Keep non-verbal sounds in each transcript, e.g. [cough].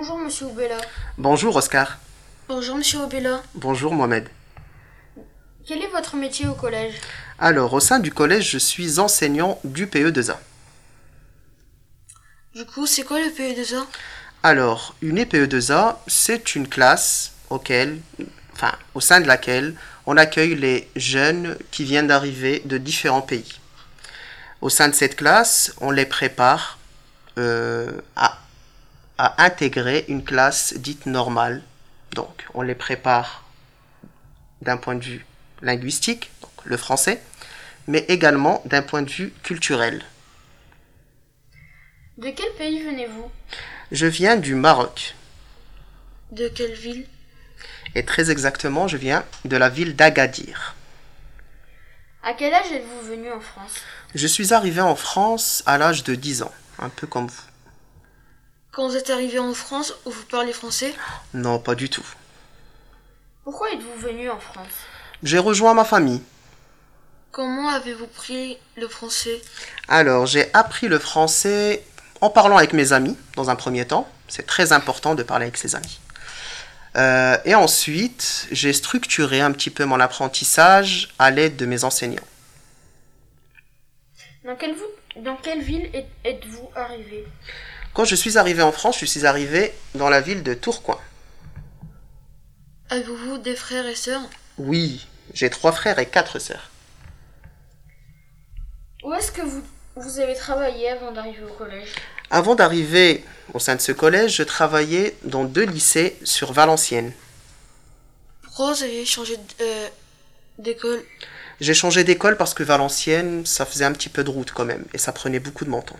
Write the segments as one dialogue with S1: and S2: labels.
S1: Bonjour Monsieur Oubella.
S2: Bonjour Oscar.
S1: Bonjour Monsieur Oubella.
S2: Bonjour Mohamed.
S1: Quel est votre métier au collège?
S2: Alors, au sein du collège, je suis enseignant du PE2A.
S1: Du coup, c'est quoi le PE2A
S2: Alors, une EPE2A, c'est une classe auquel, enfin, au sein de laquelle on accueille les jeunes qui viennent d'arriver de différents pays. Au sein de cette classe, on les prépare euh, à, à intégrer une classe dite normale. Donc, on les prépare d'un point de vue linguistique, donc le français, mais également d'un point de vue culturel.
S1: De quel pays venez-vous?
S2: Je viens du Maroc.
S1: De quelle ville?
S2: Et très exactement, je viens de la ville d'Agadir.
S1: À quel âge êtes-vous venu en France?
S2: Je suis arrivé en France à l'âge de 10 ans, un peu comme vous.
S1: Quand vous êtes arrivé en France, vous parlez français?
S2: Non, pas du tout.
S1: Pourquoi êtes-vous venu en France?
S2: J'ai rejoint ma famille.
S1: Comment avez-vous pris le français?
S2: Alors, j'ai appris le français en parlant avec mes amis, dans un premier temps. C'est très important de parler avec ses amis. Euh, et ensuite, j'ai structuré un petit peu mon apprentissage à l'aide de mes enseignants.
S1: Dans quelle, vous- dans quelle ville êtes- êtes-vous arrivé?
S2: Quand je suis arrivé en France, je suis arrivé dans la ville de Tourcoing.
S1: Avez-vous des frères et sœurs?
S2: Oui, j'ai trois frères et quatre sœurs.
S1: Où est-ce que vous, vous avez travaillé avant d'arriver au collège?
S2: Avant d'arriver au sein de ce collège, je travaillais dans deux lycées sur Valenciennes.
S1: Pourquoi vous avez changé euh, d'école?
S2: J'ai changé d'école parce que Valenciennes, ça faisait un petit peu de route quand même, et ça prenait beaucoup de mon temps.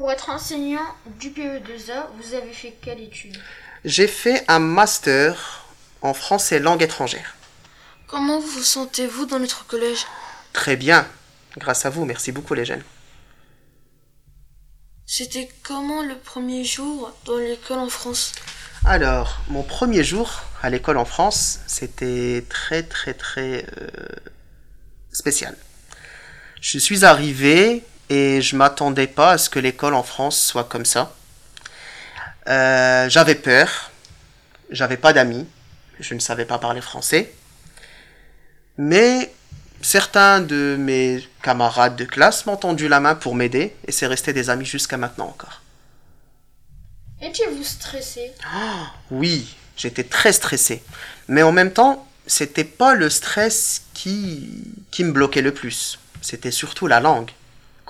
S1: Pour être enseignant du PE2A, vous avez fait quelle étude?
S2: J'ai fait un master en français langue étrangère.
S1: Comment vous sentez-vous dans notre collège?
S2: Très bien, grâce à vous, merci beaucoup les jeunes.
S1: C'était comment le premier jour dans l'école en France?
S2: Alors, mon premier jour à l'école en France, c'était très très très euh, spécial. Je suis arrivé et je m'attendais pas à ce que l'école en France soit comme ça. Euh, j'avais peur, j'avais pas d'amis, je ne savais pas parler français. Mais certains de mes camarades de classe m'ont tendu la main pour m'aider et c'est resté des amis jusqu'à maintenant encore.
S1: Étiez-vous stressé?
S2: Oui, j'étais très stressé. Mais en même temps, c'était pas le stress qui, qui me bloquait le plus. C'était surtout la langue.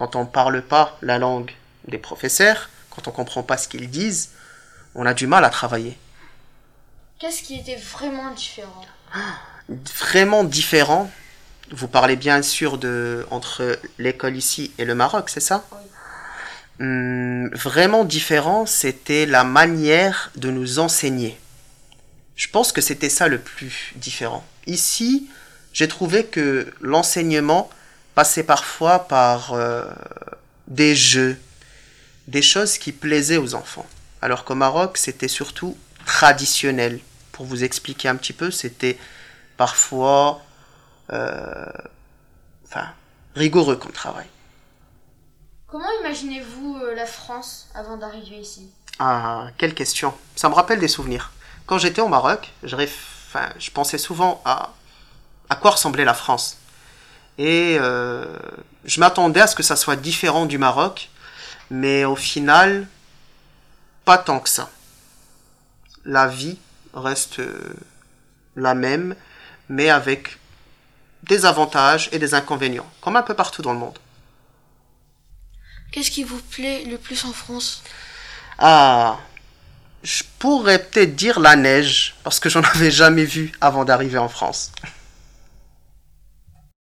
S2: Quand on parle pas la langue des professeurs, quand on comprend pas ce qu'ils disent, on a du mal à travailler.
S1: Qu'est-ce qui était vraiment différent?
S2: Vraiment différent. Vous parlez bien sûr de entre l'école ici et le Maroc, c'est ça?
S1: Oui.
S2: Hum, Vraiment différent, c'était la manière de nous enseigner. Je pense que c'était ça le plus différent. Ici, j'ai trouvé que l'enseignement passait parfois par euh, des jeux, des choses qui plaisaient aux enfants. Alors qu'au Maroc, c'était surtout traditionnel. Pour vous expliquer un petit peu, c'était parfois euh, enfin, rigoureux comme travail.
S1: Comment imaginez-vous euh, la France avant d'arriver ici?
S2: Ah, quelle question. Ça me rappelle des souvenirs. Quand j'étais au Maroc, je, enfin, je pensais souvent à, à quoi ressemblait la France. Et euh, je m'attendais à ce que ça soit différent du Maroc, mais au final, pas tant que ça. La vie reste euh, la même, mais avec des avantages et des inconvénients, comme un peu partout dans le monde.
S1: Qu'est-ce qui vous plaît le plus en France?
S2: Ah, je pourrais peut-être dire la neige, parce que j'en [laughs] avais jamais vu avant d'arriver en France.